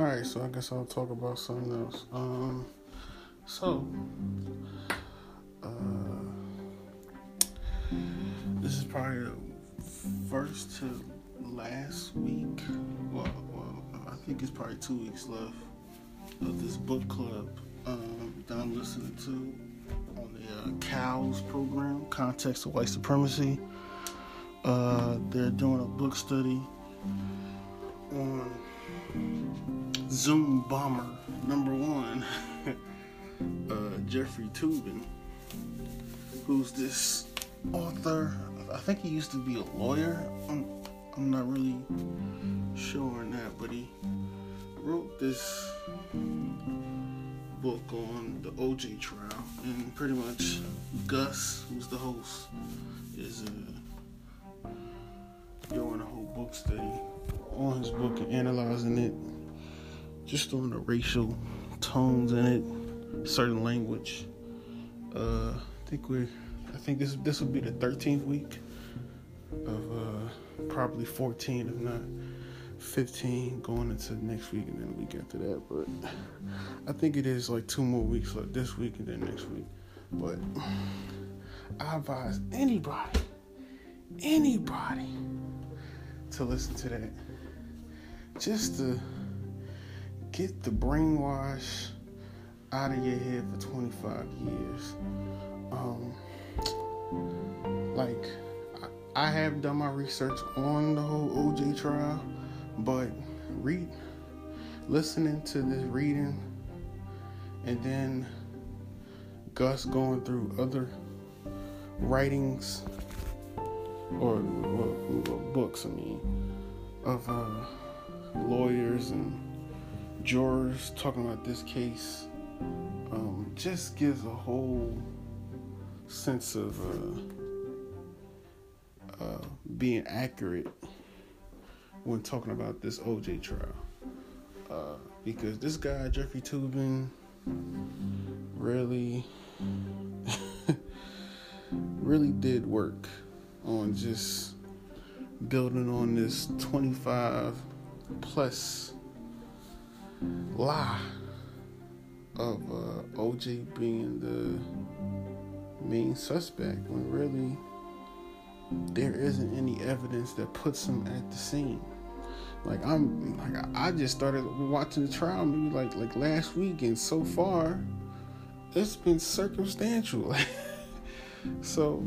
All right, so I guess I'll talk about something else. Um, so, uh, this is probably the first to last week. Well, well, I think it's probably two weeks left of this book club um, that I'm listening to on the uh, COWS program, Context of White Supremacy. Uh, they're doing a book study on Zoom Bomber number one, uh, Jeffrey Toobin, who's this author. I think he used to be a lawyer. I'm, I'm not really sure on that, but he wrote this book on the OJ trial, and pretty much Gus, who's the host, is uh, doing a whole book study on his book and analyzing it, just on the racial tones in it, certain language. Uh, I think we're, I think this this will be the 13th week of uh, probably 14, if not 15, going into next week and then the week after that. But I think it is like two more weeks, like this week and then next week. But I advise anybody, anybody to listen to that just to get the brainwash out of your head for 25 years. Um, like, I have done my research on the whole OJ trial, but read, listening to this reading, and then Gus going through other writings or, books, I mean, of uh, lawyers and jurors talking about this case um, just gives a whole sense of uh, uh, being accurate when talking about this OJ trial. Uh, because this guy, Jeffrey Toobin, really, really did work on just building on this 25 plus lie of uh, OJ being the main suspect when really there isn't any evidence that puts him at the scene. Like I'm like I just started watching the trial maybe like like last week and so far it's been circumstantial. so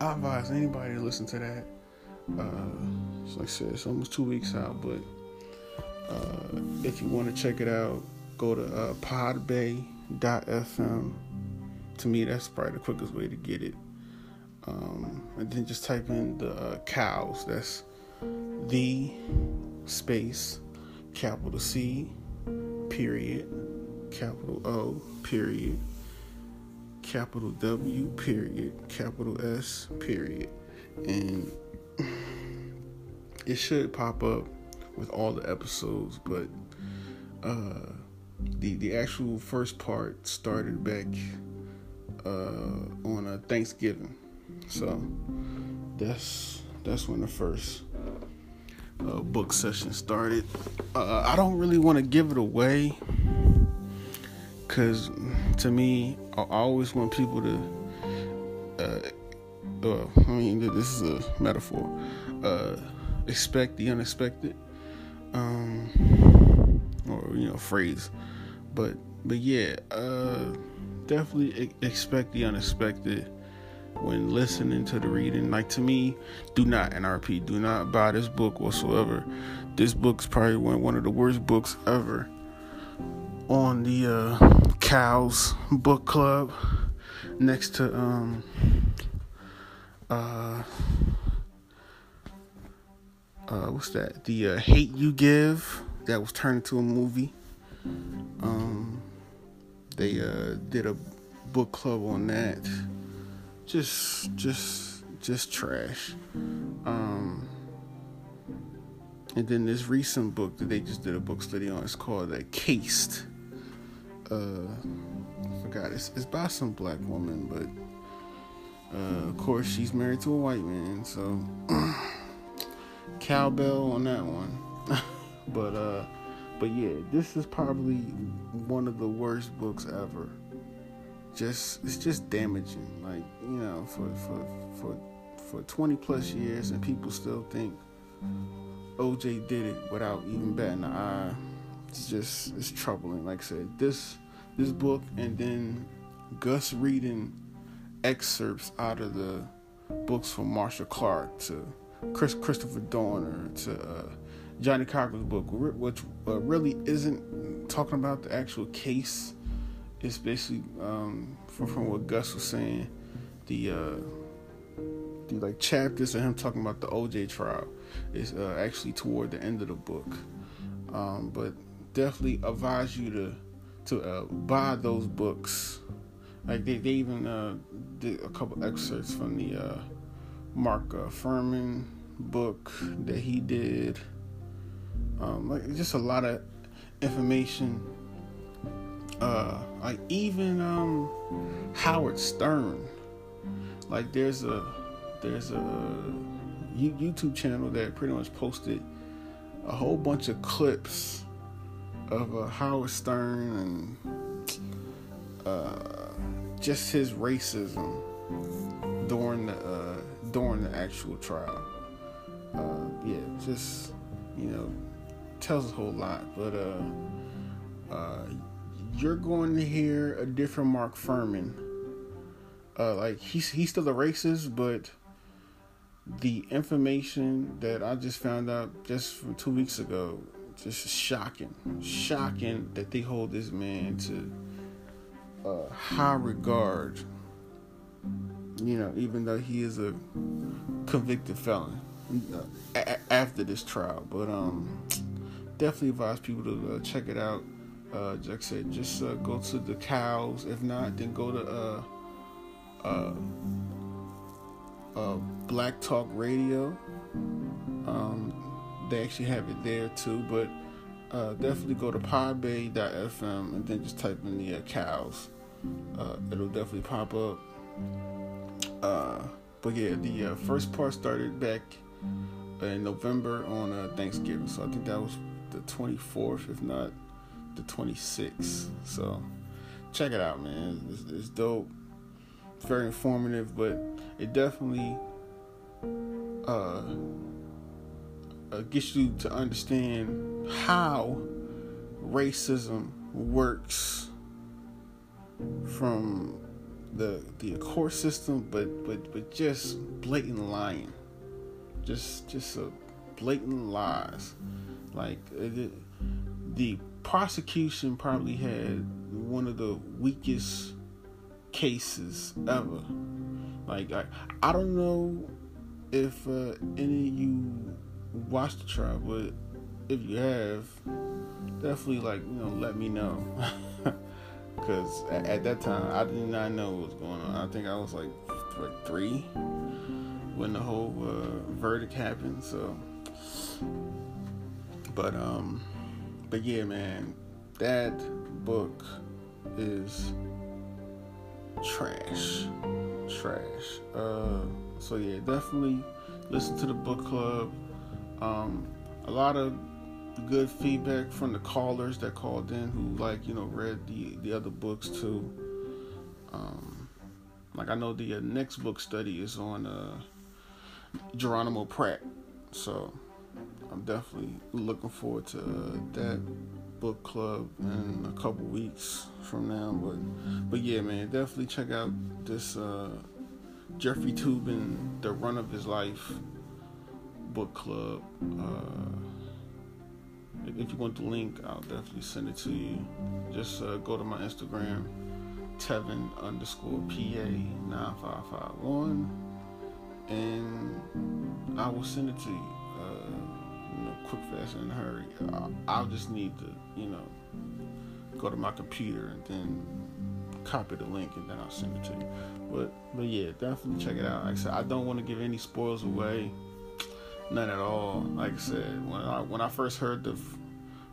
I advise anybody to listen to that. Uh, like I said, it's almost two weeks out, but uh, if you want to check it out, go to uh, podbay.fm. To me, that's probably the quickest way to get it. Um, and then just type in the uh, cows. That's the space, capital C, period, capital O, period, capital W, period, capital S, period. And it should pop up with all the episodes, but uh, the the actual first part started back uh, on a Thanksgiving, so that's that's when the first uh, book session started. Uh, I don't really want to give it away because to me, I always want people to. Uh, uh, I mean, this is a metaphor. Uh, expect the unexpected, um, or you know, phrase. But but yeah, uh, definitely expect the unexpected when listening to the reading. Like to me, do not NRP, do not buy this book whatsoever. This book's probably one one of the worst books ever on the uh, Cows Book Club, next to um uh uh what's that? The uh, Hate You Give that was turned into a movie. Um, they uh did a book club on that. Just just just trash. Um and then this recent book that they just did a book study on is called "The Cased. Uh, I forgot it's, it's by some black woman, but uh, of course she's married to a white man, so cowbell on that one. but uh, but yeah, this is probably one of the worst books ever. Just it's just damaging. Like you know, for for for for 20 plus years, and people still think OJ did it without even batting an eye. It's just it's troubling. Like I said, this this book, and then Gus reading excerpts out of the books from Marcia Clark to Chris Christopher Darden to uh, Johnnie Cochran's book, which uh, really isn't talking about the actual case. It's basically um, from, from what Gus was saying, the uh, the like chapters of him talking about the OJ trial is uh, actually toward the end of the book. Um, but definitely advise you to to uh, buy those books. Like they, they even uh, did a couple excerpts from the uh, Mark uh, Fuhrman book that he did. Um, like just a lot of information. Uh, like even um, Howard Stern. Like there's a there's a YouTube channel that pretty much posted a whole bunch of clips of uh, Howard Stern and uh, just his racism during the uh, during the actual trial. Uh, yeah, just you know, tells a whole lot. But uh, uh, you're going to hear a different Mark Fuhrman. Uh, like he's he's still a racist, but the information that I just found out just from two weeks ago, just shocking, shocking that they hold this man to uh, high regard. You know, even though he is a convicted felon uh, a- after this trial, but um, definitely advise people to uh, check it out. Uh, said, just uh, go to the cows. If not, then go to uh, uh, Black Talk Radio. Um, they actually have it there too, but definitely go to podbay.fm and then just type in the cows. It'll definitely pop up. Uh, but yeah, the uh, first part started back in November on uh, Thanksgiving, so I think that was the 24th, if not the 26th. So check it out, man. It's, it's dope. It's very informative, but it definitely uh, uh, gets you to understand how racism works from the the court system, but but but just blatant lying, just just a blatant lies. Like it, the prosecution probably had one of the weakest cases ever. Like I, I don't know if uh, any of you watched the trial, but if you have, definitely like you know let me know. Cause at, at, that time I did not know what was going on. I think I was like like three when the whole uh, verdict happened. So, but um, but yeah, man, that book is trash, trash. Uh, so yeah, definitely listen to the book club. Um, a lot of good feedback from the callers that called in who like you know read the the other books too. Um, like I know the uh, next book study is on uh, Geronimo Pratt, so I'm definitely looking forward to uh, that book club in a couple weeks from now. But but yeah, man, definitely check out this uh, Jeffrey Toobin, The Run of His Life book club. Uh, if you want the link, I'll definitely send it to you. Just uh, go to my Instagram, Tevin underscore PA nine five five one, and I will send it to you. Uh, you know, quick, fast, and hurry. I'll, I'll just need to, you know, go to my computer and then copy the link and then I'll send it to you. But but yeah, definitely check it out. Like I said, I don't want to give any spoils away. None at all. Like I said, when I when I first heard the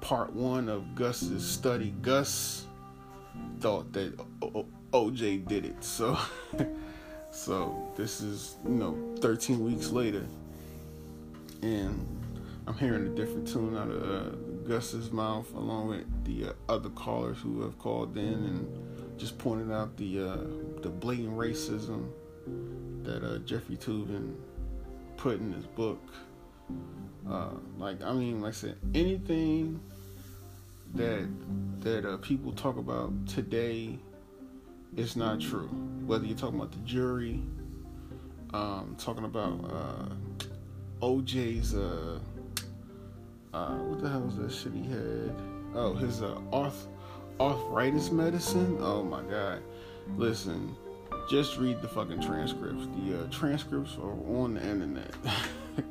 part one of Gus's study, Gus thought that OJ did it. So so this is you know 13 weeks later, and I'm hearing a different tune out of uh, Gus's mouth, along with the uh, other callers who have called in and just pointed out the uh, the blatant racism that uh, Jeffrey Toobin put in his book. Uh, like I mean, like I said, anything that that uh, people talk about today is not true. Whether you're talking about the jury, um, talking about uh, OJ's uh, uh, what the hell was that shit he had? Oh, his uh, arth- arthritis medicine. Oh my god! Listen, just read the fucking transcripts. The uh, transcripts are on the internet.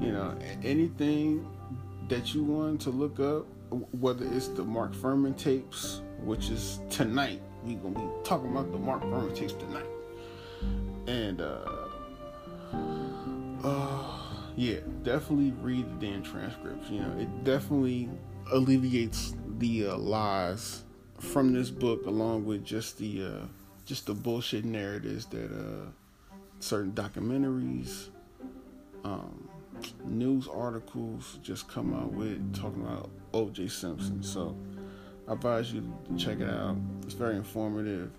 you know, anything that you want to look up, whether it's the Mark Fuhrman tapes, which is tonight. we're gonna be talking about the Mark Fuhrman tapes tonight, and uh, uh, yeah, definitely read the damn transcripts. You know, it definitely alleviates the uh, lies from this book, along with just the uh, just the bullshit narratives that uh, certain documentaries, um, news articles just come out with talking about O.J. Simpson. So I advise you to check it out. It's very informative.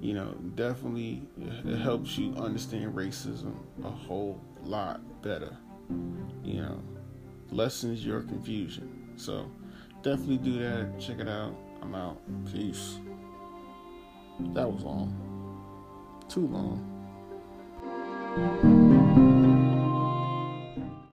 You know, definitely it helps you understand racism a whole lot better. You know, lessens your confusion. So definitely do that. Check it out. I'm out. Peace. That was long. Too long.